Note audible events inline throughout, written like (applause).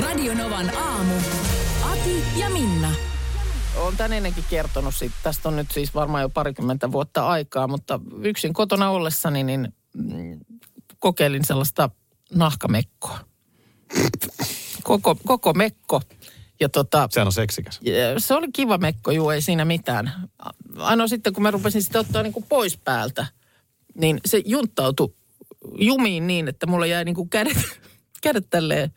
Radio Novan aamu. Ati ja Minna. Olen tän ennenkin kertonut siitä. Tästä on nyt siis varmaan jo parikymmentä vuotta aikaa, mutta yksin kotona ollessani niin mm, kokeilin sellaista nahkamekkoa. Koko, koko mekko. Ja tota, Sehän on seksikäs. se oli kiva mekko, juu, ei siinä mitään. Ainoa sitten, kun mä rupesin sitä ottaa niin kuin pois päältä, niin se junttautui jumiin niin, että mulla jäi niin kuin kädet, (laughs) kädet tälleen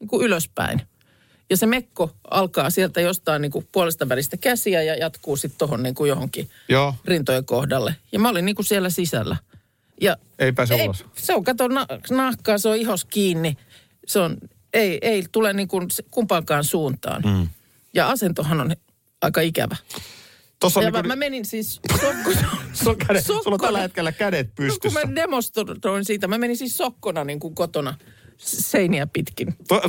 niin kuin ylöspäin. Ja se mekko alkaa sieltä jostain niin kuin puolesta välistä käsiä ja jatkuu sitten tuohon niin kuin johonkin Joo, rintojen kohdalle. Ja mä olin niin kuin siellä sisällä. Ja ei pääse ulos. se on, kato, na- nahkaa, se on ihos kiinni. Se on, ei, ei tule niin kuin kumpaankaan suuntaan. Mm. Ja asentohan on aika ikävä. Tossa on ja niinku, mä, mä menin siis (laughs) sokkona. sulla, kädet, sulla on tällä hetkellä kädet No, pystyssä. kun mä demonstroin siitä, mä menin siis sokkona niin kuin kotona seiniä pitkin. To, (laughs)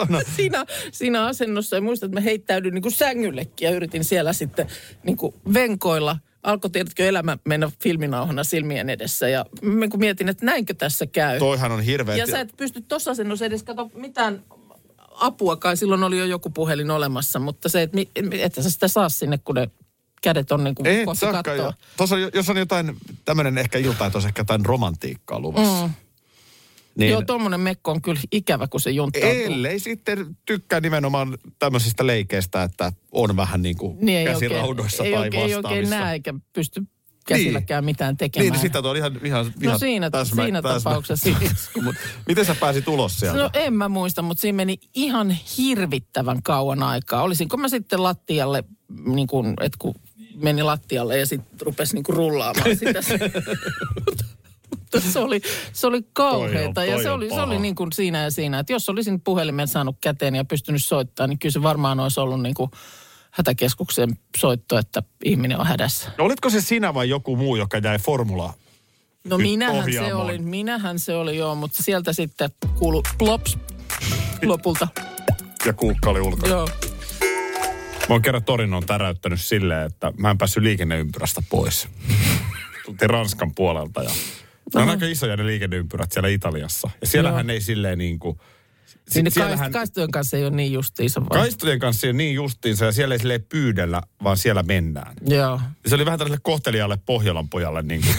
on, Siinä, siinä asennossa ja muistan, että mä heittäydyin niin kuin sängyllekin ja yritin siellä sitten niin kuin venkoilla. Alkoi tiedätkö elämä mennä filminauhana silmien edessä ja mä kun mietin, että näinkö tässä käy. toihan on hirveä. Ja sä et pysty tuossa asennossa edes kato mitään apuakaan. Silloin oli jo joku puhelin olemassa, mutta se, että että sä sitä saa sinne, kun ne kädet on niin kuin Et kohti. Tuossa jos on jotain, tämmöinen ehkä ilta, että olisi ehkä jotain romantiikkaa luvassa. Mm. Niin, Joo, tuommoinen mekko on kyllä ikävä, kun se junttautuu. ellei sitten tykkää nimenomaan tämmöisistä leikeistä, että on vähän niin kuin Niin ei käsiraudoissa oikein, tai ei oikein, ei oikein vastaavissa. näe eikä pysty käsilläkään mitään tekemään. Niin, sitä on ihan, ihan, No ihan siinä- siinä tapauksessa. (laughs) isku, mut miten sä pääsit ulos sieltä? No en mä muista, mutta siinä meni ihan hirvittävän kauan aikaa. Olisinko mä sitten lattialle, niin kuin, että kun meni lattialle ja sitten rupesi niin kuin rullaamaan sitä. (laughs) Mutta se oli, se oli kauheata Toi on- ja toi se on oli, se oli niin kuin siinä ja siinä. Että jos olisin puhelimen saanut käteen ja pystynyt soittamaan, niin kyllä se varmaan olisi ollut niin kuin hätäkeskuksen soitto, että ihminen on hädässä. No, olitko se sinä vai joku muu, joka jäi formula? No minähän se ohjaamoon. oli, minähän se oli joo, mutta sieltä sitten kuulu plops lopulta. Ja kuukka oli ulkona. Joo. Mä oon kerran Torinon täräyttänyt silleen, että mä en päässyt liikenneympyrästä pois. Tultiin Ranskan puolelta ja ne on aika isoja ne liikenneympyrät siellä Italiassa. Ja siellähän ei silleen niin kuin... Niin siellähän- kaist, kaistojen kanssa ei ole niin justiinsa vai? Kaistojen kanssa ei ole niin justiinsa ja siellä ei silleen pyydellä, vaan siellä mennään. Joo. Se oli vähän tällaiselle kohtelijalle Pohjolan pojalle niin kuin,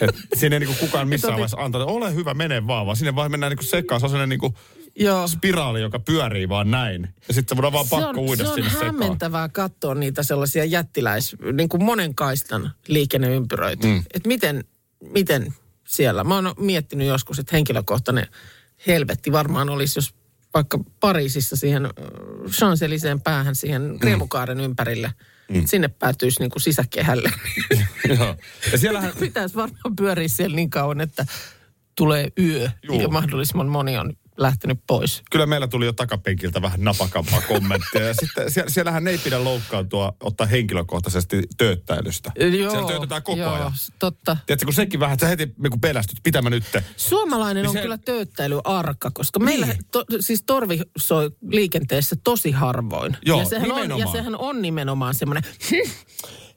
(laughs) et siinä ei niin kuin kukaan missään vaiheessa antanut, ole hyvä, mene vaan, vaan sinne vaan mennään niin kuin sekaan. Se on sellainen niin kuin Joo. spiraali, joka pyörii vaan näin. Ja sitten voidaan vaan Se pakko on, uida se on sinne sekaan. hämmentävää katsoa niitä sellaisia jättiläis, niin kuin monen kaistan liikenneympyröitä. Mm. Että miten, miten siellä. Mä oon miettinyt joskus, että henkilökohtainen helvetti varmaan olisi, jos vaikka Pariisissa siihen äh, Champs-Élysées päähän siihen riemukaaren ympärille. Mm. Sinne päätyisi niin kuin sisäkehälle. (laughs) Joo. Ja siellähän, Pitäisi varmaan pyöriä siellä niin kauan, että tulee yö Juu. ja mahdollisimman moni on lähtenyt pois. kyllä meillä tuli jo takapenkiltä vähän napakampaa kommenttia. Ja sitten sie- siellähän ei pidä loukkaantua ottaa henkilökohtaisesti tööttäilystä. Siellä töötetään koko joo, ajan. totta. Tiedätkö, kun sekin vähän, että sä heti niin pelästyt, mitä mä nyt Suomalainen Niin on se- kyllä tööttäilyarka, koska meillä to, siis torvi soi liikenteessä tosi harvoin. Joo, ja sehän, on, ja sehän on nimenomaan semmoinen, (laughs)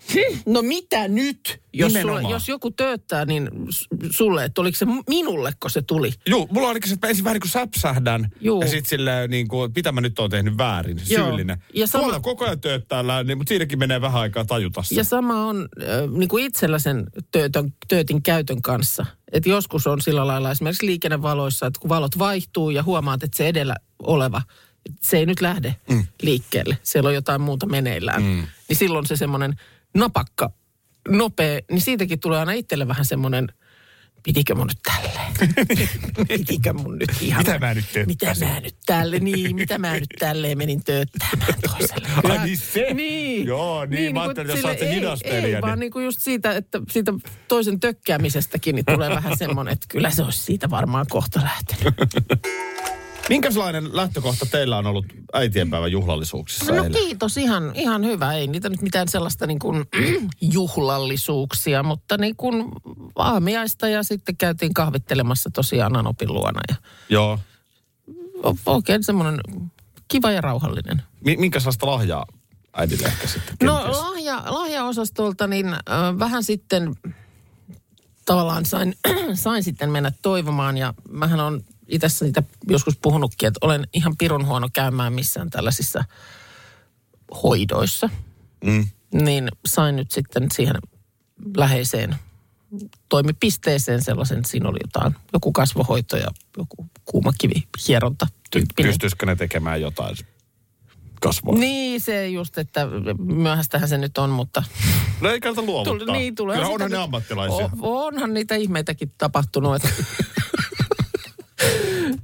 no mitä nyt? Jos, sulle, jos joku tööttää, niin sulle, että oliko se minulleko se tuli? Joo, mulla on ainakin se, että ensin vähän niin kuin säpsähdän. Juu. Ja sitten silleen niin kuin, mitä mä nyt oon tehnyt väärin, Joo. syyllinen. Ja sama- Tuolla koko ajan tööttäällä, niin, mutta siinäkin menee vähän aikaa tajuta se. Ja sama on äh, niin kuin itsellä sen töötön, töötin käytön kanssa. Että joskus on sillä lailla esimerkiksi liikennevaloissa, että kun valot vaihtuu ja huomaat, että se edellä oleva, se ei nyt lähde mm. liikkeelle. Siellä on jotain muuta meneillään. Mm. Niin silloin se semmoinen napakka, nopea, niin siitäkin tulee aina itselle vähän semmoinen, pitikö mun nyt tälleen? (laughs) pitikö mun nyt ihan? Mitä mä nyt Mitä tööttäisin? mä nyt tälle, niin, mitä mä nyt tälleen menin tööttämään toiselle. Ai niin se? Niin. Joo, niin, mä ajattelin, jos sä se ei, hidastelija, Ei, vaan niin- niinku just siitä, että siitä toisen tökkäämisestäkin niin tulee vähän semmoinen, että kyllä se olisi siitä varmaan kohta lähtenyt. (laughs) Minkälainen lähtökohta teillä on ollut äitienpäivän juhlallisuuksissa No eilen? kiitos, ihan, ihan hyvä. Ei niitä nyt mitään sellaista niin kuin (clears throat) juhlallisuuksia, mutta niin kuin aamiaista ja sitten käytiin kahvittelemassa tosiaan Anopin luona. Ja Joo. o- oikein semmoinen kiva ja rauhallinen. Mi- minkälaista lahjaa äidille ehkä sitten No kenties? lahja, lahjaosastolta niin äh, vähän sitten tavallaan sain, (clears throat) sain sitten mennä toivomaan ja mähän on itse siitä joskus puhunutkin, että olen ihan pirun huono käymään missään tällaisissa hoidoissa. Mm. Niin sain nyt sitten siihen läheiseen toimipisteeseen sellaisen, siinä oli jotain, joku kasvohoito ja joku kuumakivi hieronta tyyppinen. Pystyisikö ne tekemään jotain kasvoa? Niin, se just, että myöhästähän se nyt on, mutta No ei kannata luovuttaa. Tuli, niin, tulee Kyllä onhan ne ammattilaisia. Onhan niitä ihmeitäkin tapahtunut. Että (laughs)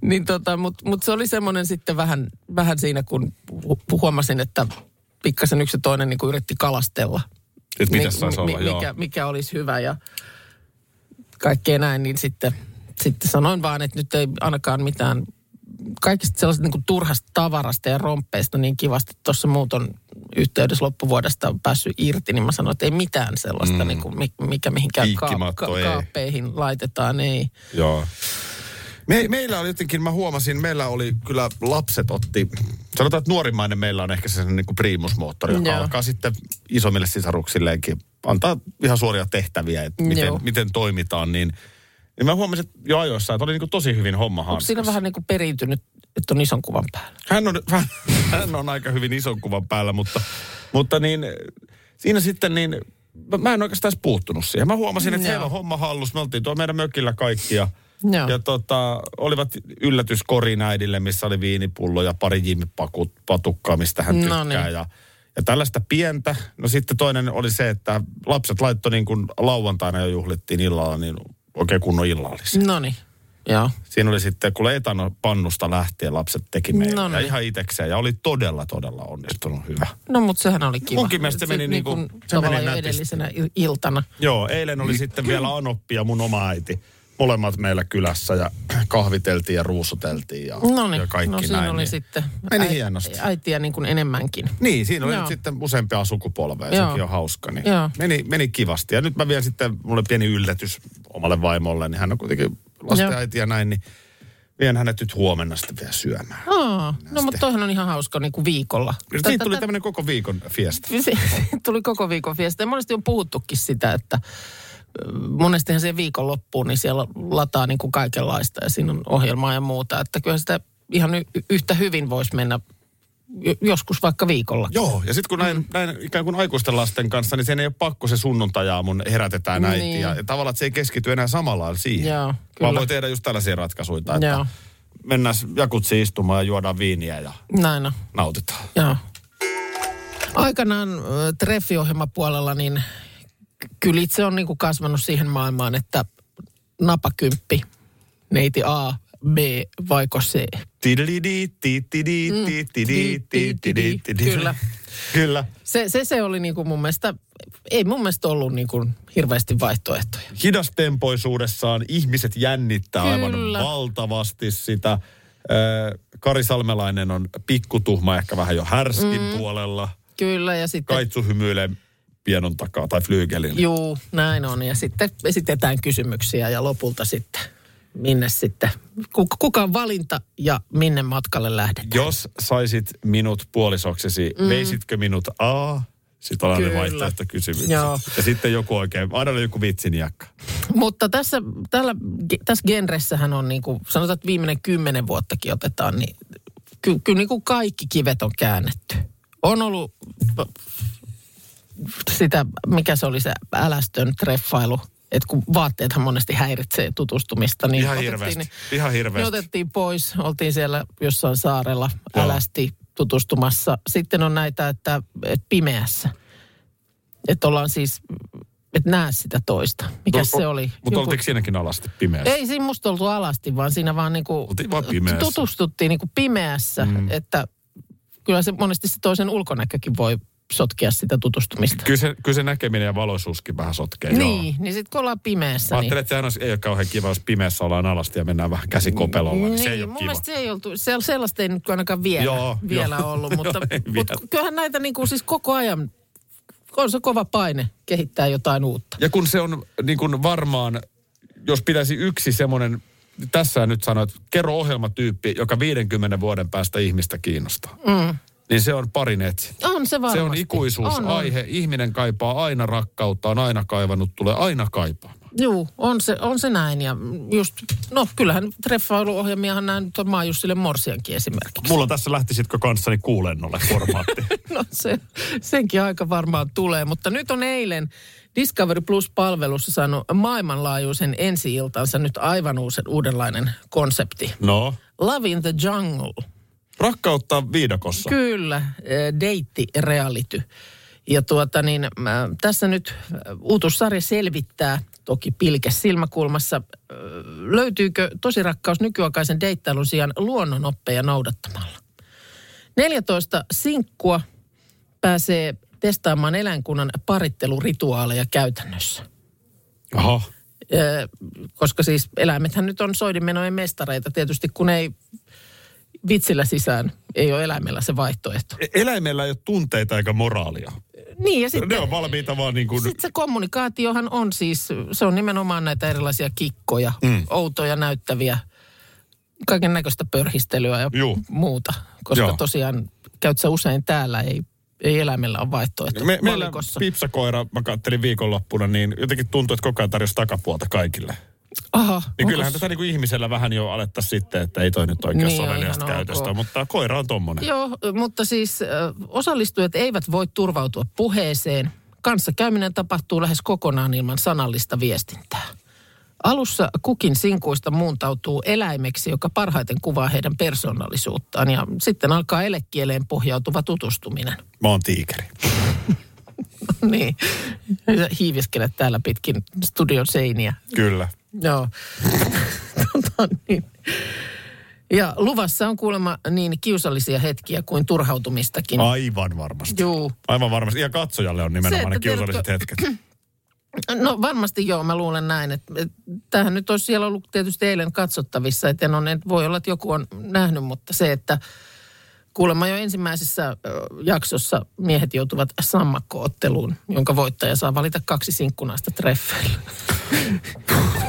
niin tota, mutta mut se oli semmoinen sitten vähän, vähän siinä, kun hu- huomasin, että pikkasen yksi toinen niin kuin yritti kalastella. Et mitäs Niin, saisi olla, joo. mikä, mikä olisi hyvä ja kaikkea näin, niin sitten, sitten sanoin vaan, että nyt ei ainakaan mitään kaikista sellaisesta niin kuin turhasta tavarasta ja romppeista niin kivasti tuossa muuton yhteydessä loppuvuodesta on päässyt irti, niin mä sanoin, että ei mitään sellaista, mm. niin kuin, mi- mikä mihinkään Piikkimatto ei. kaappeihin laitetaan, ei. Joo. Me, meillä oli jotenkin, mä huomasin, meillä oli kyllä lapset otti, sanotaan, että nuorimmainen meillä on ehkä se niin kuin priimusmoottori, joka Joo. alkaa sitten isommille sisaruksilleenkin antaa ihan suoria tehtäviä, että miten, Joo. miten toimitaan, niin, niin mä huomasin että jo ajoissa, että oli niin kuin tosi hyvin homma Onko siinä vähän niin kuin periytynyt, että on ison kuvan päällä? Hän on, (laughs) hän on aika hyvin ison kuvan päällä, mutta, mutta niin, siinä sitten niin, mä- en oikeastaan puuttunut siihen. Mä huomasin, että Joo. heillä on homma hallus. Me oltiin tuolla meidän mökillä kaikki ja, Joo. ja tota, olivat yllätyskorin äidille, missä oli viinipullo ja pari jimmipatukkaa, mistä hän No tykkää. niin. Ja, ja tällaista pientä. No sitten toinen oli se, että lapset laittoi niin kuin lauantaina jo juhlittiin illalla, niin oikein kunnon illallisia. No niin, joo. Siinä oli sitten, kun etano pannusta lähtien lapset teki meille. No ja niin. ihan itekseen. Ja oli todella, todella onnistunut hyvä. No mutta sehän oli kiva. Munkin mielestä se meni niin niinku- kuin se tavallaan meni jo edellisenä il- iltana. Joo, eilen oli sitten vielä Anoppi ja mun oma äiti. Molemmat meillä kylässä ja (clears throat) kahviteltiin ja ruusuteltiin ja, No niin, ja kaikki no siinä näin. oli niin. sitten Meni äi- hienosti. äitiä niin kuin enemmänkin. Niin, siinä oli Joo. nyt sitten useampia sukupolveja, Joo. sekin on hauska. Niin Joo. meni, meni kivasti. Ja nyt mä vielä sitten, mulle pieni yllätys omalle vaimolle, niin hän on kuitenkin lasten Joo. äiti ja näin, niin vien hänet nyt huomenna sitten vielä syömään. Aa, no mutta toihan on ihan hauska niin kuin viikolla. Siitä tuli tämmöinen koko viikon fiesta. (laughs) Tuli koko viikon fiesta. Ja monesti on puhuttukin sitä, että monestihan se viikon loppuun, niin siellä lataa niin kuin kaikenlaista ja siinä on ohjelmaa ja muuta. Että kyllä sitä ihan y- yhtä hyvin voisi mennä joskus vaikka viikolla. Joo, ja sitten kun näin, näin ikään kuin aikuisten lasten kanssa, niin sen ei ole pakko se sunnuntajaamun herätetään äiti. Niin. Ja, ja tavallaan, että se ei keskity enää samalla siihen. Joo, Vaan kyllä. voi tehdä just tällaisia ratkaisuja, että Joo. mennään jakutsi istumaan ja juodaan viiniä ja Näin on. nautitaan. Joo. Aikanaan treffiohjelmapuolella, niin kyllä itse on niin kuin kasvanut siihen maailmaan, että napakymppi, neiti A, B vaiko C. Tididi. Kyllä. Kyllä. Se, se, se oli niin kuin mun mielestä, ei mun mielestä ollut niin kuin hirveästi vaihtoehtoja. Hidastempoisuudessaan ihmiset jännittää aivan Kyllä. valtavasti sitä. Ö, Kari Salmelainen on pikkutuhma, ehkä vähän jo härskin mm. puolella. Kyllä ja sitten... Kaitsu hymyilee pienon takaa tai flyygelin. Juu, näin on. Ja sitten esitetään kysymyksiä ja lopulta sitten, minne sitten, kuka, on valinta ja minne matkalle lähdetään. Jos saisit minut puolisoksesi, mm. veisitkö minut A? Sitten aina Kyllä. vaihtoehtokysymykset. Joo. Ja sitten joku oikein, aina oli joku vitsinjakka. Mutta tässä, tällä, tässä genressähän on niin kuin, sanotaan, että viimeinen kymmenen vuottakin otetaan, niin ky, kyllä niin kuin kaikki kivet on käännetty. On ollut sitä, mikä se oli se älästön treffailu, että kun vaatteethan monesti häiritsee tutustumista, niin Ihan otettiin hirveästi. ne- Ihan hirveästi. otettiin pois, oltiin siellä jossain saarella Joo. älästi tutustumassa. Sitten on näitä, että, että pimeässä. Että ollaan siis, että näe sitä toista. Mikä se oli? No, Mutta oltiinko siinäkin alasti pimeässä? Ei siinä musta oltu alasti, vaan siinä vaan niinku Oltiin vaan pimeässä. tutustuttiin niinku pimeässä. Mm. Että kyllä se monesti se toisen ulkonäkökin voi sotkea sitä tutustumista. Kyllä se, kyllä se näkeminen ja valoisuuskin vähän sotkee. Niin, Joo. niin sitten kun ollaan pimeässä, Mä niin... ajattelin, että sehän ei ole kauhean kiva, jos pimeässä ollaan alasti ja mennään vähän käsikopelolla. Niin, se ei ole mun kiva. se ei oltu, se, sellaista ei nyt ainakaan vielä, Joo, vielä joo. ollut, mutta, (laughs) Joo, mutta kyllähän näitä niin kuin siis koko ajan, on se kova paine kehittää jotain uutta. Ja kun se on niin kuin varmaan, jos pitäisi yksi semmoinen, tässä nyt sanoit, kerro ohjelmatyyppi, joka 50 vuoden päästä ihmistä kiinnostaa. Mm. Niin se on parin etsi. On se varmasti. Se on ikuisuusaihe. Ihminen kaipaa aina rakkautta, on aina kaivannut, tulee aina kaipaamaan. Joo, on se, on se näin. Ja just, no kyllähän treffailuohjelmiahan nämä nyt on Maajussille Morsiankin esimerkiksi. Mulla tässä lähtisitkö kanssani kuulennolle formaatti? (laughs) No se, senkin aika varmaan tulee, mutta nyt on eilen Discovery Plus-palvelussa saanut maailmanlaajuisen ensi-iltansa nyt aivan uusen, uudenlainen konsepti. no, Love in the Jungle. Rakkautta viidakossa. Kyllä, äh, deitti reality. Ja tuota niin, mä, tässä nyt äh, uutussarja selvittää, toki pilkes silmäkulmassa, äh, löytyykö tosirakkaus nykyaikaisen deittailun sijaan luonnonoppeja noudattamalla. 14 sinkkua pääsee testaamaan eläinkunnan parittelurituaaleja käytännössä. Aha. Koska siis eläimethän nyt on soidinmenojen mestareita tietysti, kun ei vitsillä sisään, ei ole eläimellä se vaihtoehto. E- Eläimellä ei ole tunteita eikä moraalia. Niin ja sitten... Ne on valmiita vaan niin kuin... Sitten se kommunikaatiohan on siis, se on nimenomaan näitä erilaisia kikkoja, mm. outoja näyttäviä, kaiken näköistä pörhistelyä ja Juu. muuta. Koska Joo. tosiaan käyt sä usein täällä, ei, ei eläimellä ole vaihtoehto Me, meillä valikossa. pipsakoira, mä kattelin viikonloppuna, niin jotenkin tuntuu, että koko ajan tarjosi takapuolta kaikille. Aha, Niin onkos- kyllähän tätä niin kuin ihmisellä vähän jo alettaisiin sitten, että ei toi nyt oikein Niin, soveliasta käytöstä, ok. mutta koira on tommonen. Joo, mutta siis ö, osallistujat eivät voi turvautua puheeseen. Kanssakäyminen tapahtuu lähes kokonaan ilman sanallista viestintää. Alussa kukin sinkuista muuntautuu eläimeksi, joka parhaiten kuvaa heidän persoonallisuuttaan. Ja sitten alkaa elekieleen pohjautuva tutustuminen. Mä oon tiikeri. (laughs) niin, hiiviskelet täällä pitkin studion seiniä. Kyllä. Joo. (laughs) tota, niin. Ja luvassa on kuulemma niin kiusallisia hetkiä kuin turhautumistakin. Aivan varmasti. Juu. Aivan varmasti. Ja katsojalle on nimenomaan Se, ne kiusalliset tiedätkö- hetket. (clears throat) No varmasti joo, mä luulen näin. Että, että tämähän nyt olisi siellä ollut tietysti eilen katsottavissa, että ole, että voi olla, että joku on nähnyt, mutta se, että kuulemma jo ensimmäisessä jaksossa miehet joutuvat sammakkootteluun, jonka voittaja saa valita kaksi sinkkunaista treffeillä. (laughs)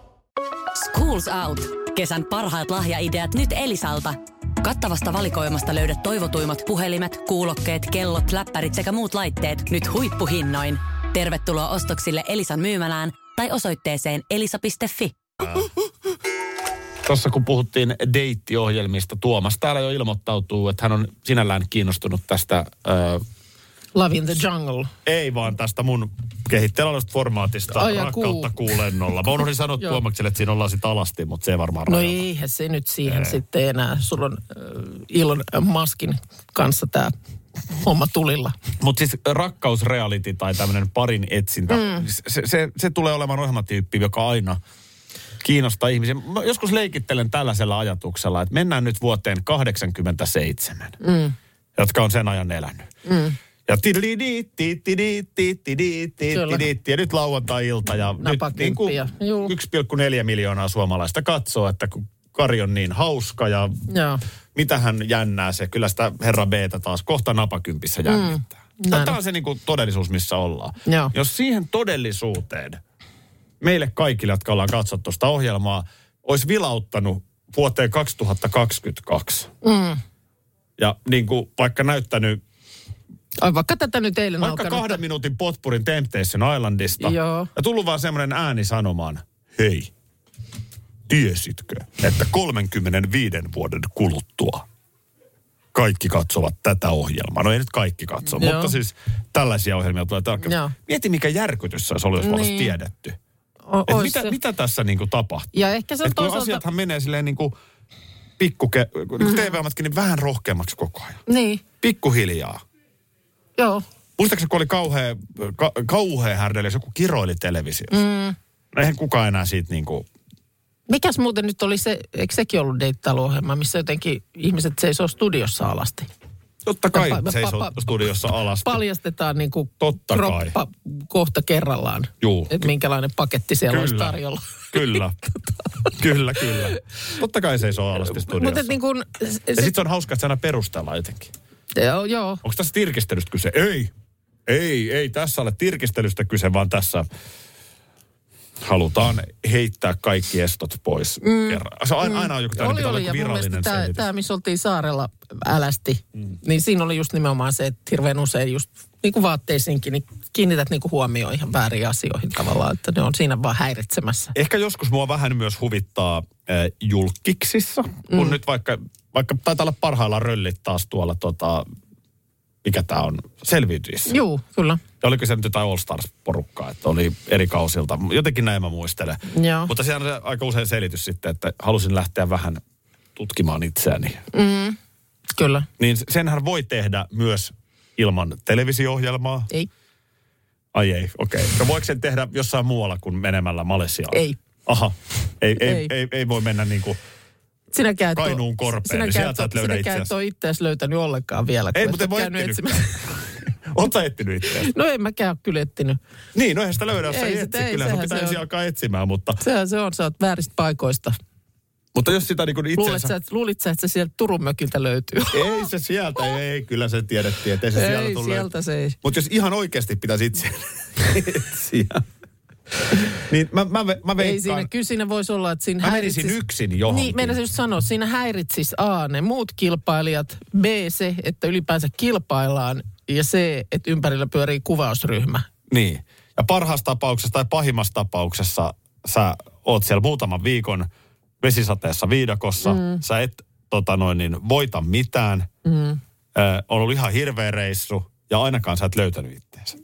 Schools Out. Kesän parhaat lahjaideat nyt Elisalta. Kattavasta valikoimasta löydät toivotuimmat puhelimet, kuulokkeet, kellot, läppärit sekä muut laitteet nyt huippuhinnoin. Tervetuloa ostoksille Elisan myymälään tai osoitteeseen elisa.fi. Tuossa kun puhuttiin deittiohjelmista, Tuomas täällä jo ilmoittautuu, että hän on sinällään kiinnostunut tästä, ö, Love in the Jungle. ei vaan tästä mun kehitteellä olevasta formaatista, Ai rakkautta kuu. kuulennolla. Mä unohdin sanoa. (laughs) Tuomakselle, että siinä ollaan sitten alasti, mutta se ei varmaan No rajoita. eihän se nyt siihen sitten enää. Sulla on äh, Elon Muskin kanssa tämä homma tulilla. Mutta siis rakkausreality tai tämmöinen parin etsintä, mm. se, se, se tulee olemaan ohjelmatyyppi, joka aina kiinnostaa ihmisiä. Mä joskus leikittelen tällaisella ajatuksella, että mennään nyt vuoteen 87, mm. jotka on sen ajan elänyt. Mm. Ja ja nyt lauantai-ilta ja nyt niin kuin Napakymppiä, juu. 1,4 miljoonaa suomalaista katsoo, että kun Kari on niin hauska ja Joo. mitähän jännää se. Kyllä sitä herra B taas kohta napakympissä jännittää. Näin Tämä on. se niin kuin todellisuus, missä ollaan. Joo. Jos siihen todellisuuteen meille kaikille, jotka ollaan katsottu sitä ohjelmaa, olisi vilauttanut vuoteen 2022. Mm. Ja niin kuin vaikka näyttänyt Ai vaikka tätä nyt eilen vaikka alkanut. kahden minuutin potpurin Temptation Islandista. Joo. Ja tullut vaan semmoinen ääni sanomaan, hei, tiesitkö, että 35 vuoden kuluttua kaikki katsovat tätä ohjelmaa. No ei nyt kaikki katso, Joo. mutta siis tällaisia ohjelmia tulee tarkkaan. Joo. Mieti, mikä järkytys se olisi ollut, jos Niin. niin. tiedetty. O- Et mitä, se. mitä tässä niinku tapahtuu? Ja ehkä se on kun toisaalta... asiathan menee silleen niinku pikkuke, mm. TV-matkin niin vähän rohkeammaksi koko ajan. Niin, Pikkuhiljaa. Joo. Muistaakseni, kun oli kauhea, ka, kauhea härdeli, jos joku kiroili televisiossa. Mm. Eihän kukaan enää siitä niinku... Mikäs muuten nyt oli se, eikö sekin ollut deittailuohjelma, missä jotenkin ihmiset seisoo studiossa alasti? Totta kai Pa- pa- seisoo pa- studiossa alas. Paljastetaan niin kuin Totta kai. kroppa kohta kerrallaan. Juu. Että minkälainen paketti siellä olisi Kyllä. tarjolla. Kyllä. (laughs) kyllä, kyllä. Totta kai seisoo alasti studiossa. Mutta niin kuin, Ja sitten se on hauska, että se aina perustellaan jotenkin. Joo, joo. Onko tässä tirkistelystä kyse? Ei. Ei, ei tässä ole tirkistelystä kyse, vaan tässä halutaan heittää kaikki estot pois mm. kerran. Se aina, aina on joku, oli, oli, oli. Ja virallinen tämä, tämä, missä oltiin saarella älästi, mm. niin siinä oli just nimenomaan se, että hirveän usein just niin kuin vaatteisiinkin, niin kiinnität niin kuin huomioon ihan väärin asioihin tavallaan, että ne on siinä vaan häiritsemässä. Ehkä joskus mua vähän myös huvittaa äh, julkiksissa, kun Mm. nyt vaikka, vaikka taitaa olla parhaillaan röllit taas tuolla tota, mikä tämä on, selviytyissä. Juu, kyllä. Ja oliko se nyt jotain All Stars-porukkaa, että oli eri kausilta. Jotenkin näin mä muistelen. Joo. Mutta siellä on se aika usein selitys sitten, että halusin lähteä vähän tutkimaan itseäni. Kyllä. Niin senhän voi tehdä myös ilman televisio-ohjelmaa. Ei. Ai ei, okei. Okay. No voiko sen tehdä jossain muualla kuin menemällä Malesiaan? Ei. Aha, ei, ei, Ei. ei. ei, ei voi mennä niin kuin... Sinäkään et oo- Kainuun korpeen, sinäkään niin sieltä et sä löydä Sinäkään et itseäsi. ole itseäsi löytänyt ollenkaan vielä. Ei, mutta en voi (laughs) sä etsinyt itseäsi? No en mäkään ole kyllä etsinyt. Niin, no eihän sitä löydä, jos sä Ei ei sitä- etsi. ei, Kyllä sun pitää se ensin alkaa etsimään, mutta, Sehän se on, sä oot vääristä paikoista. mutta jos sitä niin kuin itsensä... sä, että- luulit sä, että se sieltä Turun mökiltä löytyy? Ei se sieltä, ei, kyllä se tiedettiin, että ei se sieltä Ei, tule. sieltä se ei. Mutta jos ihan oikeasti pitäisi itse (laughs) etsiä, niin mä, mä, mä Ei veikkaan, siinä, kyllä siinä voisi olla, että siinä Mä menisin häiritsisi- yksin johonkin. Niin, meidän just sanoa, siinä häiritsisi A, ne muut kilpailijat, B, se, että ylipäänsä kilpaillaan, ja C, että ympärillä pyörii kuvausryhmä. Niin. Ja parhaassa tapauksessa tai pahimmassa tapauksessa sä oot siellä muutaman viikon vesisateessa viidakossa. Mm. Sä et tota noin, niin, voita mitään. Mm. Ö, on ollut ihan hirveä reissu ja ainakaan sä et löytänyt itteensä.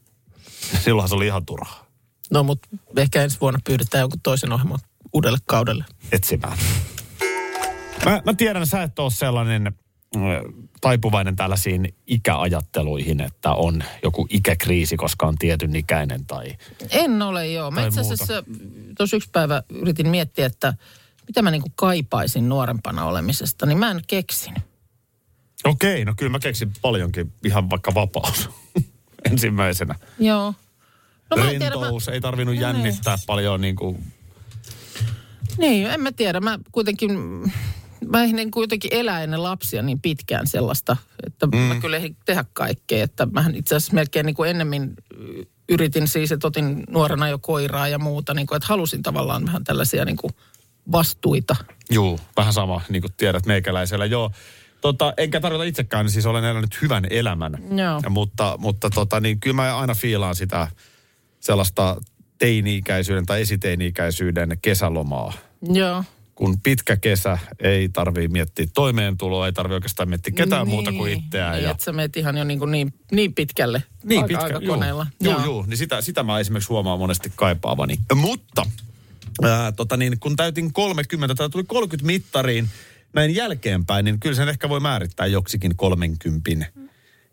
Silloinhan se oli ihan turhaa No, mutta ehkä ensi vuonna pyydetään jonkun toisen ohjelman uudelle kaudelle. etsimään. Mä, mä tiedän, sä et ole sellainen taipuvainen tällaisiin ikäajatteluihin, että on joku ikäkriisi, koska on tietyn ikäinen tai... En ole, joo. Mä itse asiassa tuossa yksi päivä yritin miettiä, että mitä mä niinku kaipaisin nuorempana olemisesta, niin mä en keksin. Okei, no kyllä mä keksin paljonkin ihan vaikka vapaus (laughs) ensimmäisenä. Joo. No mä en tiedä, mä, Rentous, ei tarvinnut jännittää paljon niin kuin, niin, en mä tiedä. Mä kuitenkin, mä ehdin kuitenkin elää ennen lapsia niin pitkään sellaista, että mm. mä kyllä ehdin tehdä kaikkea. Että mähän itse asiassa melkein niin kuin ennemmin yritin siis, että otin nuorena jo koiraa ja muuta, niin kuin, että halusin tavallaan vähän tällaisia niin kuin vastuita. juu, vähän sama, niin kuin tiedät meikäläisellä. Joo, tota, enkä tarkoita itsekään, niin siis olen elänyt hyvän elämän. Joo. Ja, mutta mutta tota, niin kyllä mä aina fiilaan sitä sellaista teini-ikäisyyden tai esiteini-ikäisyyden kesälomaa. Joo. Kun pitkä kesä, ei tarvii miettiä toimeentuloa, ei tarvii oikeastaan miettiä ketään muuta kuin itseään. Niin, ja, että sä meet ihan jo niin, kuin niin, niin pitkälle Niin aika, pitkä, aikakoneella. Joo, joo, joo. Niin sitä, sitä mä esimerkiksi huomaan monesti kaipaavani. Mutta ää, tota niin, kun täytin 30 tai tuli 30 mittariin näin jälkeenpäin, niin kyllä sen ehkä voi määrittää joksikin 30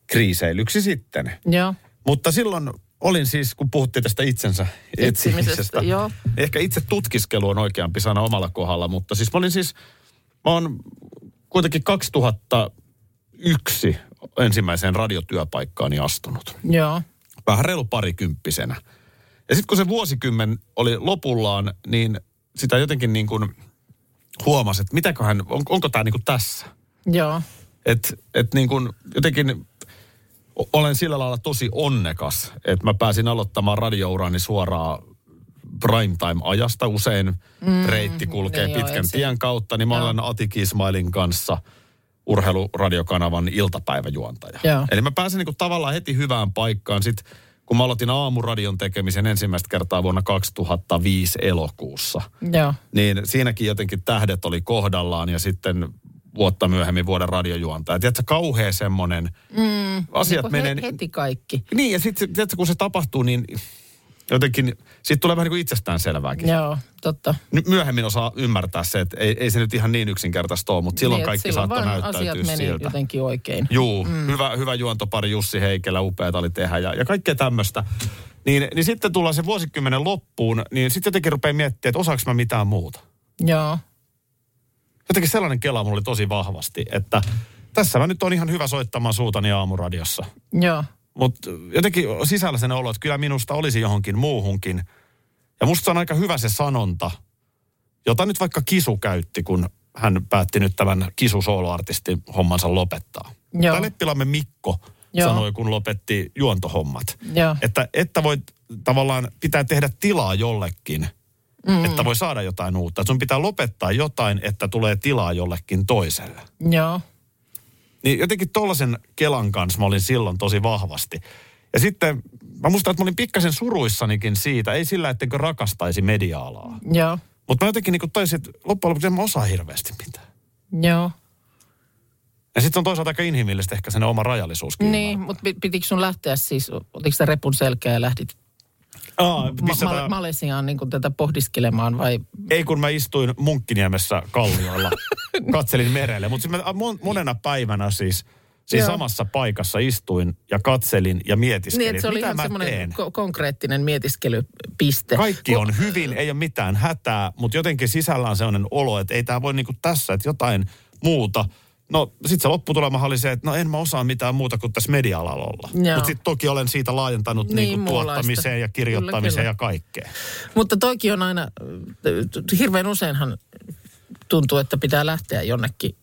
kriiseilyksi sitten. Joo. Mutta silloin olin siis, kun puhuttiin tästä itsensä Etsimisestä, joo. Ehkä itse tutkiskelu on oikeampi sana omalla kohdalla, mutta siis mä olin siis, mä oon kuitenkin 2001 ensimmäiseen radiotyöpaikkaani astunut Joo. vähän reilu parikymppisenä. Ja sitten kun se vuosikymmen oli lopullaan, niin sitä jotenkin niin kuin huomasi, että mitäköhän, on, onko tämä niin kuin tässä? Joo. Että et niin kuin jotenkin olen sillä lailla tosi onnekas, että mä pääsin aloittamaan radiourani suoraan primetime-ajasta. Usein mm, reitti kulkee niin joo, pitkän se- tien kautta, niin mä olen Ati Kismailin kanssa urheiluradiokanavan iltapäiväjuontaja. Joo. Eli mä pääsin niinku tavallaan heti hyvään paikkaan. Sitten kun mä aloitin aamuradion tekemisen ensimmäistä kertaa vuonna 2005 elokuussa, Joo. niin siinäkin jotenkin tähdet oli kohdallaan ja sitten vuotta myöhemmin vuoden radiojuontaja. Tiedätkö, kauhea semmoinen, mm, asiat Niin menee... he, heti kaikki. Niin, ja sitten tiedätkö, kun se tapahtuu, niin jotenkin, siitä tulee vähän niin kuin itsestäänselvääkin. Joo, totta. Nyt myöhemmin osaa ymmärtää se, että ei, ei se nyt ihan niin yksinkertaista ole, mutta silloin Niin, kaikki silloin saattoi vaan näyttäytyä asiat meni siltä. jotenkin oikein. Juu, mm. hyvä, hyvä juontopari Jussi Heikelä, upeata oli tehdä ja, ja kaikkea tämmöistä. Niin, niin sitten tullaan se vuosikymmenen loppuun, niin sitten jotenkin rupeaa miettimään, että osaanko mä mitään muuta. Joo. Jotenkin sellainen kela mulla oli tosi vahvasti, että tässä mä nyt on ihan hyvä soittamaan suutani aamuradiossa. Joo. Mutta jotenkin sisällä sen olo, että kyllä minusta olisi johonkin muuhunkin. Ja musta on aika hyvä se sanonta, jota nyt vaikka Kisu käytti, kun hän päätti nyt tämän Kisu soloartistin hommansa lopettaa. Joo. Leppilamme Mikko Joo. sanoi, kun lopetti juontohommat. Joo. Että, että voit tavallaan pitää tehdä tilaa jollekin, mm. että voi saada jotain uutta. Että sun pitää lopettaa jotain, että tulee tilaa jollekin toiselle. Joo. Niin jotenkin tollaisen Kelan kanssa mä olin silloin tosi vahvasti. Ja sitten mä muistan, että mä olin pikkasen suruissanikin siitä, ei sillä, ettenkö rakastaisi media-alaa. Joo. Mutta mä jotenkin niin toisin, että loppujen lopuksi en mä osaa hirveästi mitään. Joo. Ja sitten on toisaalta aika inhimillistä ehkä sen oma rajallisuuskin. Niin, mutta pitikö sun lähteä siis, otiko sä repun selkeä ja lähdit Aa, missä ma- Malesiaan niin tätä pohdiskelemaan vai? Ei kun mä istuin Munkkiniemessä kallioilla, (laughs) katselin merelle. Mutta mon, monena päivänä siis, siis Joo. samassa paikassa istuin ja katselin ja mietiskelin, Niin, se oli mitä ihan mä semmoinen ko- konkreettinen mietiskelypiste. Kaikki on hyvin, ei ole mitään hätää, mutta jotenkin sisällä on sellainen olo, että ei tämä voi niinku tässä, että jotain muuta. No sitten se lopputulema oli se, että no en mä osaa mitään muuta kuin tässä media-alalla olla. Mutta sitten toki olen siitä laajentanut Niin, muunlaista. tuottamiseen ja kirjoittamiseen Kyllä, kyllä. ja kaikkeen. Mutta toikin on aina, hirveän useinhan tuntuu, että pitää lähteä jonnekin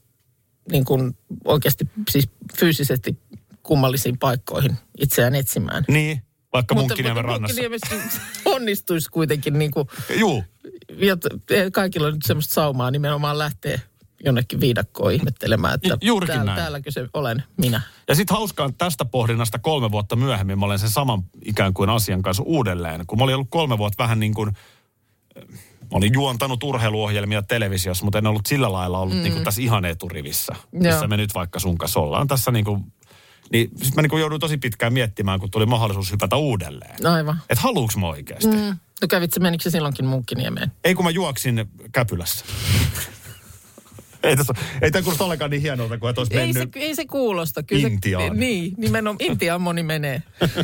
niin kuin oikeasti siis fyysisesti kummallisiin paikkoihin itseään etsimään. Niin, vaikka Munkkiniemen mutta rannassa. Munkkiniemessä (laughs) onnistuisi kuitenkin niin kuin, Juu, ja kaikilla on nyt semmoista saumaa nimenomaan lähteä jonnekin viidakkoon ihmettelemään, että Ju- juurikin täällä, näin. täälläkö se olen minä. Ja sitten hauskaa että tästä pohdinnasta kolme vuotta myöhemmin mä olen sen saman ikään kuin asian kanssa uudelleen. Kun mä olin ollut kolme vuotta vähän niin kuin, mä olin juontanut urheiluohjelmia televisiossa, mutta en ollut sillä lailla ollut mm. niin kuin tässä ihan eturivissä, missä Joo. me nyt vaikka sun kanssa ollaan tässä niin kuin, niin sitten mä niin kuin jouduin tosi pitkään miettimään, kun tuli mahdollisuus hypätä uudelleen. Aivan. Että haluuks mä oikeasti? Mm. Mm. No kävit se, menikö se silloinkin Munkkiniemeen? Ei kun mä juoksin Käpylässä. (laughs) ei, tässä, ei tämä kuulosta ollenkaan niin hienolta, kuin että olisi Ei se, mennyt. ei se kuulosta. Kyllä Intiaan. Se, niin, nimenomaan Intiaan moni menee. (laughs)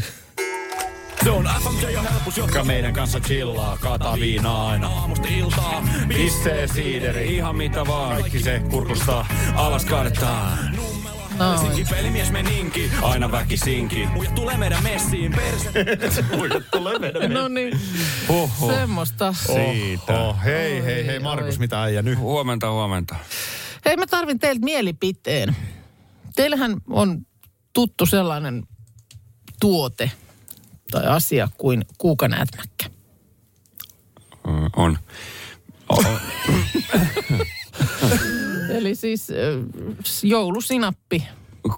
Se on FMJ ja helpus, Joka meidän kanssa chillaa, kaataa viinaa aina. aamusta iltaa. Pissee siideri. Ihan mitä vaan. Kaikki se kurkustaa. Alas kaadetaan. No, Sinki pelimies meninki. Aina väkisinki. Muija tulee meidän messiin perse. (laughs) Muijat tulee meidän no niin, Oho. semmoista. Siitä. Oh, hei, hei, hei, Markus, oi. mitä äijä nyt? Huomenta, huomenta. Hei, mä tarvin teiltä mielipiteen. Teillähän on tuttu sellainen tuote tai asia kuin kuukanäätmäkkä. Ö, On. (laughs) Eli siis äh, joulusinappi.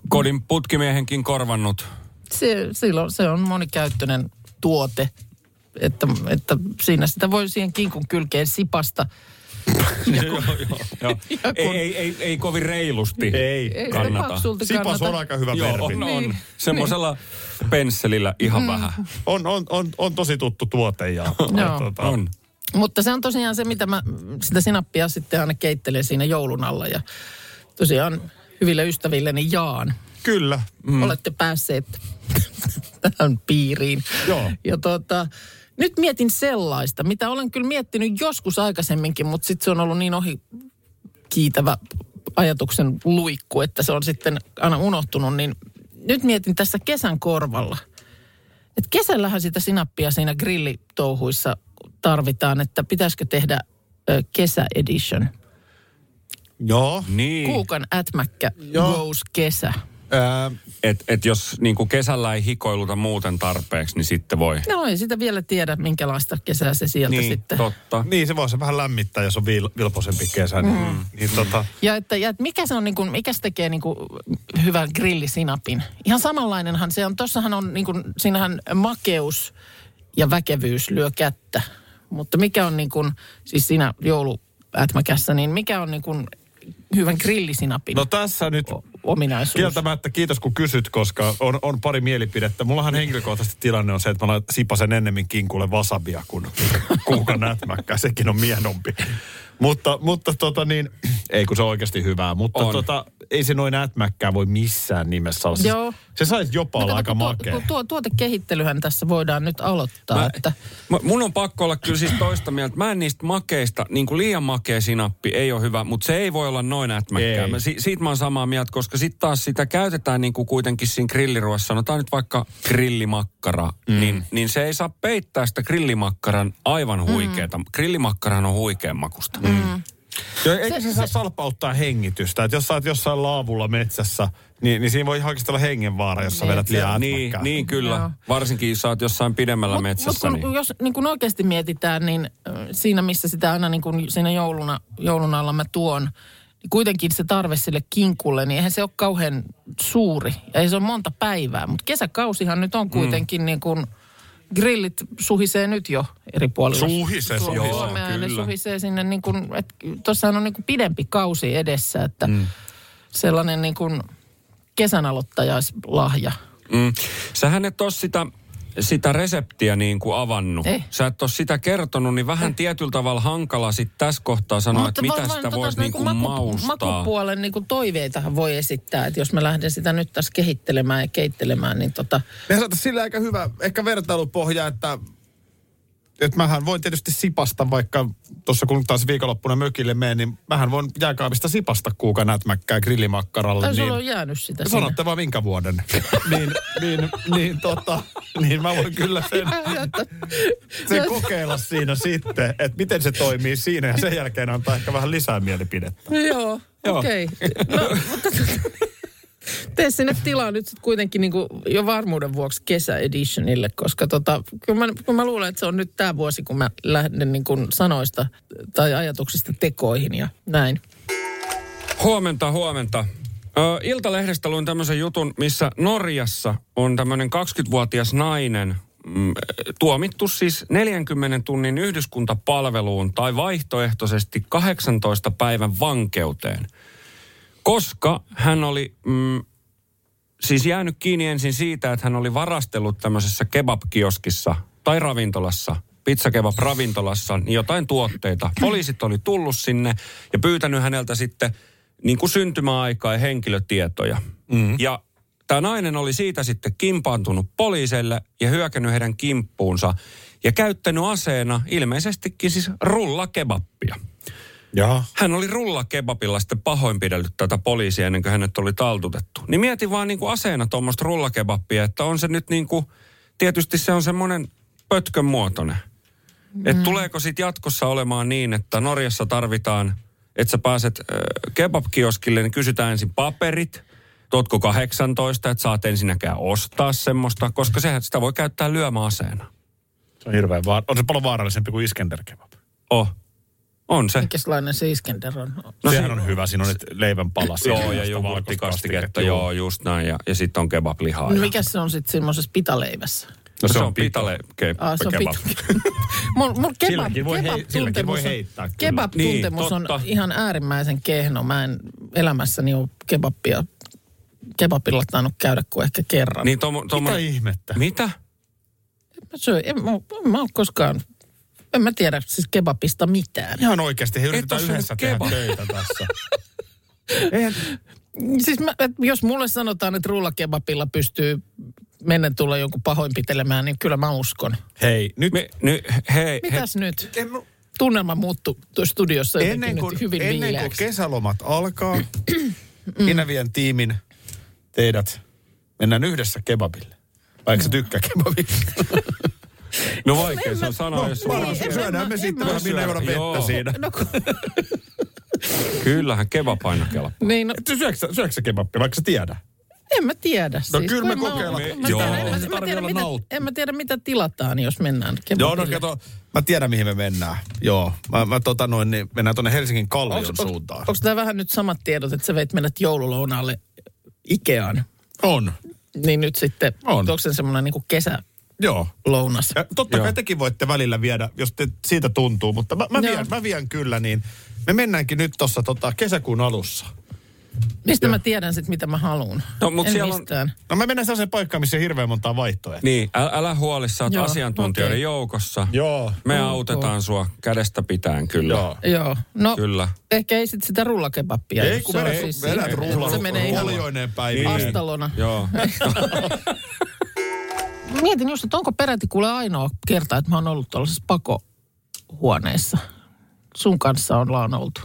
Kodin putkimiehenkin korvannut. Se, silloin, se on monikäyttöinen tuote, että, että siinä sitä voi siihen kinkun kylkeen sipasta. (laughs) Joo. (laughs) Ja Ei, kun- ei, ei, ei kovin reilusti Ei. Ei kannata. Sipas kannata. on aika hyvä Joo, verbi. on, Niin. on. Semmoisella pensselillä ihan vähän. On, on, on, on tosi tuttu tuote ja, ja Joo. tota, On. Mutta se on tosiaan se, mitä mä sitä sinappia sitten aina keittelen siinä joulun alla. Ja tosiaan hyville ystävilleni jaan. Kyllä. Mm. Olette päässeet (laughs) tähän piiriin. Joo. Ja tota, nyt mietin sellaista, mitä olen kyllä miettinyt joskus aikaisemminkin, mutta sitten se on ollut niin ohi kiitävä ajatuksen luikku, että se on sitten aina unohtunut. Niin nyt mietin tässä kesän korvalla. Et kesällähän sitä sinappia siinä grillitouhuissa tarvitaan, että pitäisikö tehdä kesäedition. Joo. Niin. Kuukan ätmäkkä Joo. goes kesä. Ää, Et, et jos niin kuin kesällä ei hikoiluta muuten tarpeeksi, niin sitten voi. No ei sitä vielä tiedä, minkälaista kesää se sieltä Niin, sitten. totta. niin, se voi se vähän lämmittää, jos on vil, vilpoisempi kesä. Niin, mm. niin tota, Ja että, ja että mikä se on, niin kuin, mikä se tekee niin kuin hyvän grillisinapin? Ihan samanlainenhan se on. Tossahan on, niin kuin, siinähän makeus ja väkevyys lyö kättä. Mutta mikä on niin kuin, siis siinä jouluätmäkässä, niin mikä on niin kuin hyvän grillisinapin no tässä nyt o- ominaisuus? kieltämättä kiitos kun kysyt, koska on, on pari mielipidettä. Mullahan henkilökohtaisesti tilanne on se, että mä lait- sipasen ennemmin kinkulle wasabia kuin kuukan nätmäkkää. Sekin on mienompi. Mutta, mutta tota niin, ei kun se on oikeasti hyvää. Mutta On. tota, ei se noin nätmäkkää voi missään nimessä olla. Siis Joo. Se saisi jopa No olla aika tuo, makea. kun tuo, tuotekehittelyhän tässä voidaan nyt aloittaa. Mä- että, Mä- Mun on pakko olla kyllä siis toista mieltä. Mä en niistä makeista, niin kuin liian makea sinappi ei ole hyvä, mutta se ei voi olla noin ätmäkkää. Ei. Mä, si, siitä mä oon samaa mieltä, koska sitten taas sitä käytetään niin kuin kuitenkin siinä grilliruoassa. Sanotaan nyt vaikka grillimakkara, mm. niin, niin se ei saa peittää sitä grillimakkaran aivan huikeeta. Mm. Grillimakkarahan on huikean makusta. Mm. Joo, eikä se, saa salpauttaa hengitystä. Että jos sä oot jossain laavulla metsässä, niin, niin siinä voi olla hengenvaara, jos sä Niin, vedät se- liian Niin, ätmäkkää. niin kyllä. Joo. Varsinkin jos sä oot jossain pidemmällä Mut- metsässä. mut kun, niin. jos niin kun oikeasti mietitään, niin siinä missä sitä aina niin kun siinä jouluna, joulun alla mä tuon, niin kuitenkin se tarve sille kinkulle, niin eihän se ole kauhean suuri. Ja ei se ole monta päivää, mutta kesäkausihan nyt on kuitenkin mm. niin kuin grillit suhisee nyt jo eri puolilla. Suhisee, Su- suhisee, Suomea, ne kyllä. suhisee sinne niin kuin, että tuossahan on niin kuin pidempi kausi edessä, että mm. sellainen niin kuin kesän aloittajaislahja. Mm. Sähän et ole sitä, sitä reseptiä niin kuin avannut. Ei. Sä et ole sitä kertonut, niin vähän tietyllä tavalla hankala sit tässä kohtaa sanoa, että mitä vaan- sitä vaan voisi tota, niin kuin maku- maustaa. Makupuolen niin kuin toiveitahan voi esittää, että jos mä lähden sitä nyt tässä kehittelemään ja keittelemään, niin tota, Me saataisiin sillä aika hyvä ehkä vertailupohja, että, että mähän voin tietysti sipasta, vaikka tuossa kun taas viikonloppuna mökille menen, niin mähän voin jääkaapista sipasta kuukan nätmäkkää grillimakkaralle. tai niin, on jäänyt sitä sinne. Sanotte vaan minkä vuoden. (laughs) niin, niin, niin, tota, niin mä voin kyllä sen, (laughs) sen kokeilla siinä sitten, että miten se toimii siinä ja sen jälkeen antaa ehkä vähän lisää mielipidettä. Joo, okei. Okay. No, mutta (laughs) tee sinne tilaa nyt sitten kuitenkin niin jo varmuuden vuoksi kesäeditionille, koska tota, kyllä, mä, kyllä mä luulen, että se on nyt tämä vuosi, kun mä lähden niin kuin sanoista tai ajatuksista tekoihin ja näin. Huomenta, huomenta. Ö, Iltalehdestä luin tämmöisen jutun, missä Norjassa on tämmöinen 20-vuotias nainen mm, tuomittu siis 40 tunnin yhdyskuntapalveluun tai vaihtoehtoisesti 18 päivän vankeuteen, koska hän oli mm, siis jäänyt kiinni ensin siitä, että hän oli varastellut tämmöisessä kebabkioskissa tai ravintolassa, pizzakebab-ravintolassa, niin jotain tuotteita. Poliisit oli tullut sinne ja pyytänyt häneltä sitten niin kuin syntymäaikaa ja henkilötietoja. Mm. Ja tämä nainen oli siitä sitten kimpaantunut poliiseille ja hyökännyt heidän kimppuunsa ja käyttänyt aseena ilmeisestikin siis rullakebappia. Jaha. Hän oli rullakebabilla sitten pahoinpidellyt tätä poliisia ennen kuin hänet oli taltutettu. Niin mietin vaan niin kuin aseena tuommoista rullakebappia, että on se nyt niin kuin, tietysti se on semmoinen pötkön muotoinen. Mm. Että tuleeko sitten jatkossa olemaan niin, että Norjassa tarvitaan, että sä pääset äh, kebabkioskille, niin kysytään ensin paperit, tuotko 18, että saat ensinnäkään ostaa semmoista, koska sehän sitä voi käyttää lyömäaseena. Se on hirveän vaar- on se paljon vaarallisempi kuin Iskender kebab. Oh, on se. Minkälainen se Iskender on? No Sehän se- on hyvä, siinä on nyt leivän palasia. Joo, ja jogurttikastiketta, joo, just näin. Ja, ja sitten on kebablihaa. No ja- mikä se on sitten semmoisessa pitaleivässä? No se, on pitale ke, Ah, se on kebab. pita. (laughs) mun, mun kebab, Silläkin voi hei- silläkin voi kebab-tuntemus, heittää on, kyllä. kebab-tuntemus Niin, on totta. ihan äärimmäisen kehno. Mä en elämässäni ole kebabia, kebabilla tainnut käydä kuin ehkä kerran. Niin tomo, tomo, Mitä ihmettä? Mitä? Mä, söin, en, mä, en mä ole koskaan, en mä tiedä siis kebabista mitään. Ihan oikeasti, he yritetään yhdessä tehdä kebab. töitä tässä. (laughs) Eihän, Siis mä, et jos mulle sanotaan, että rullakebabilla pystyy mennä tulla jonkun pahoinpitelemään, niin kyllä mä uskon. hei, nyt Me, ny, hei, Mitäs nyt? en, mä- Tunnelma muuttui tuossa studiossa jotenkin ennen kuin, nyt hyvin ennen kuin viileäksi. kesälomat alkaa, (clears throat) minä vien tiimin teidät, mennään yhdessä kebabille. Vai eikö sä tykkää kebabista? (laughs) no vaikea se on sanoa, jos sulla on... en- Syödään me sitten en vähän minä vettä Joo. siinä. No, kun- Kyllähän kebab aina kelpaa. niin, no, Et Syöksä, syöksä kebabia, vaikka sä tiedä? En mä tiedä. No siis, kyllä me mä kokeillaan. ole- mä Joo. tiedän, En, mä, tiedä, mitä, nauttia. en mä tiedä, mitä tilataan, jos mennään. Joo, no kato, mä tiedän mihin me mennään. Joo, mä, mä tota noin, niin mennään tuonne Helsingin Kallion Onks- suuntaan. Onko tämä vähän nyt samat tiedot, että sä veit meidät joululounaalle Ikeaan? On, Niin nyt sitten, On. onko se semmoinen niin joo. kesälounas? Ja totta Joo. kai tekin voitte välillä viedä, jos te siitä tuntuu, mutta mä, mä, Joo. vien, mä vien kyllä niin. Me mennäänkin nyt tuossa tota, kesäkuun alussa. Mistä mä tiedän sitten, mitä mä haluan? No, mut en siellä on- mistään. No mä mennään sellaiseen paikkaan, missä on hirveän montaa vaihtoehtoa. Niin, älä, älä huoli, sä oot Joo, asiantuntijoiden okei. joukossa. Joo. Me Ok. autetaan sua kädestä pitäen kyllä. Joo. Joo, no Kyllä. ehkä ei sitten sitä rullakebappia. Ei, kun se on vedät, siis vedät siinä, rullalla, Se menee ihan oljoineen päivin. astalona. Joo. (laughs) (laughs) Mietin just, että onko peräti kuule ainoa kerta, että mä oon ollut tuollaisessa pakohuoneessa. Sun kanssa ollaan oltu.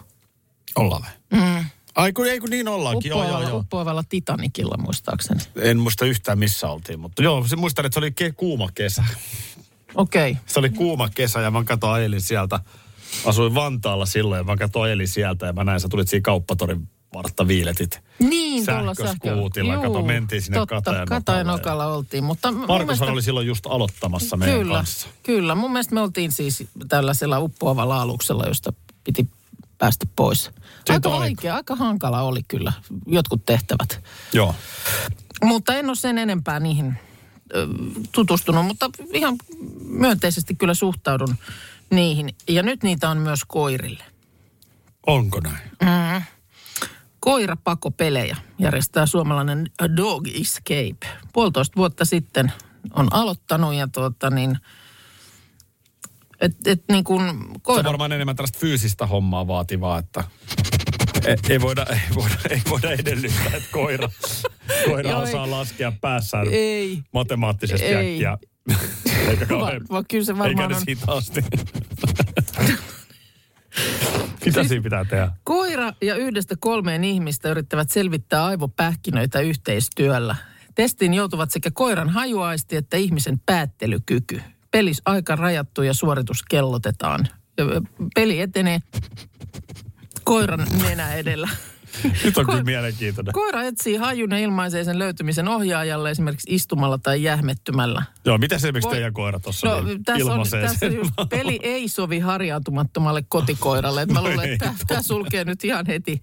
Ollaan vai? Mm. Ai kun, ei kun niin ollaankin. Joo, joo, Uppoavalla, joo. uppoavalla Titanicilla muistaakseni. En muista yhtään missä oltiin, mutta joo, se muistan, että se oli ke- kuuma kesä. Okei. Okay. Se oli kuuma kesä ja mä katsoin ajelin sieltä. Asuin Vantaalla silloin ja mä katsoin ajelin sieltä ja mä näin, sä tulit siinä kauppatorin vartta viiletit. Niin, tuolla Sähköskuutilla. Kato, mentiin sinne totta, Katajanokalla oltiin. Mutta Markushan mielestä- oli silloin just aloittamassa meidän kyllä, kanssa. Kyllä, mun mielestä me oltiin siis tällaisella uppoavalla aluksella, josta piti päästä pois. Aika vaikea, aika hankala oli kyllä jotkut tehtävät. Joo. Mutta en ole sen enempää niihin tutustunut, mutta ihan myönteisesti kyllä suhtaudun niihin. Ja nyt niitä on myös koirille. Onko näin? Koirapakopelejä järjestää suomalainen Dog Escape. Puolitoista vuotta sitten on aloittanut ja tuota niin, et, et niin kuin Se on koira, varmaan enemmän tällaista fyysistä hommaa vaativaa, että ei, ei, voida, ei, voida, ei voida edellyttää, että koira, koira Joo, osaa ei. laskea päässään ei, matemaattisesti Ei. äkkiä. Eikä kauhean vaan kyllä se eikä varmaan ne on. siitä Mitä siinä pitää tehdä? Koira ja yhdestä kolmeen ihmistä yrittävät selvittää aivopähkinöitä yhteistyöllä. Testiin joutuvat sekä koiran hajuaisti että ihmisen päättelykyky. Pelis aika rajattu ja suoritus kellotetaan. Peli etenee koiran nenä edellä. Nyt on Ko- kyllä mielenkiintoinen. Koira etsii hajun ja ilmaisee sen löytymisen ohjaajalle esimerkiksi istumalla tai jähmettymällä. Joo, mitä se esimerkiksi Voi- teidän koira tuossa No, niin tässä, on, tässä just peli ei sovi harjaantumattomalle kotikoiralle. Et mä No luulen, että ei tämä sulkee nyt ihan heti,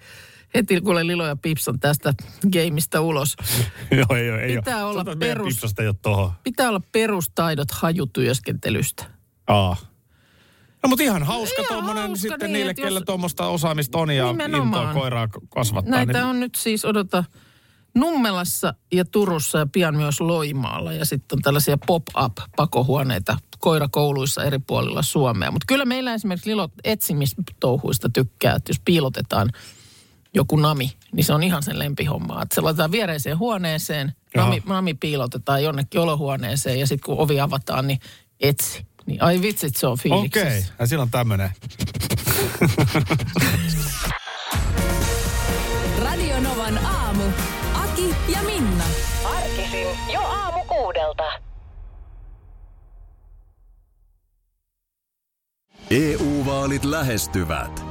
heti kuule Lilo ja Pipson tästä gameista ulos. (laughs) Joo, ei, ei Pitää ole. olla perus- ei ole. Pitää olla perustaidot hajutyöskentelystä. Aa. No mutta ihan hauska hauska sitten niin, niille, jos- kellä tuommoista osaamista on ja Nimenomaan. intoa koiraa kasvattaa. Näitä niin... on nyt siis, odota, Nummelassa ja Turussa ja pian myös Loimaalla. Ja sitten on tällaisia pop-up-pakohuoneita koirakouluissa eri puolilla Suomea. Mutta kyllä meillä esimerkiksi Lilo etsimistouhuista tykkää, että jos piilotetaan joku nami, niin se on ihan sen lempihommaa. Että se laitetaan viereiseen huoneeseen, nami, nami piilotetaan jonnekin olohuoneeseen ja sitten kun ovi avataan, niin etsi. Niin ai vitsit, se on fiiliksissä. Okei, okay. ja siinä on tämmönen. (laughs) Radio Novan aamu. Aki ja Minna. Arkisin jo aamu kuudelta. EU-vaalit lähestyvät.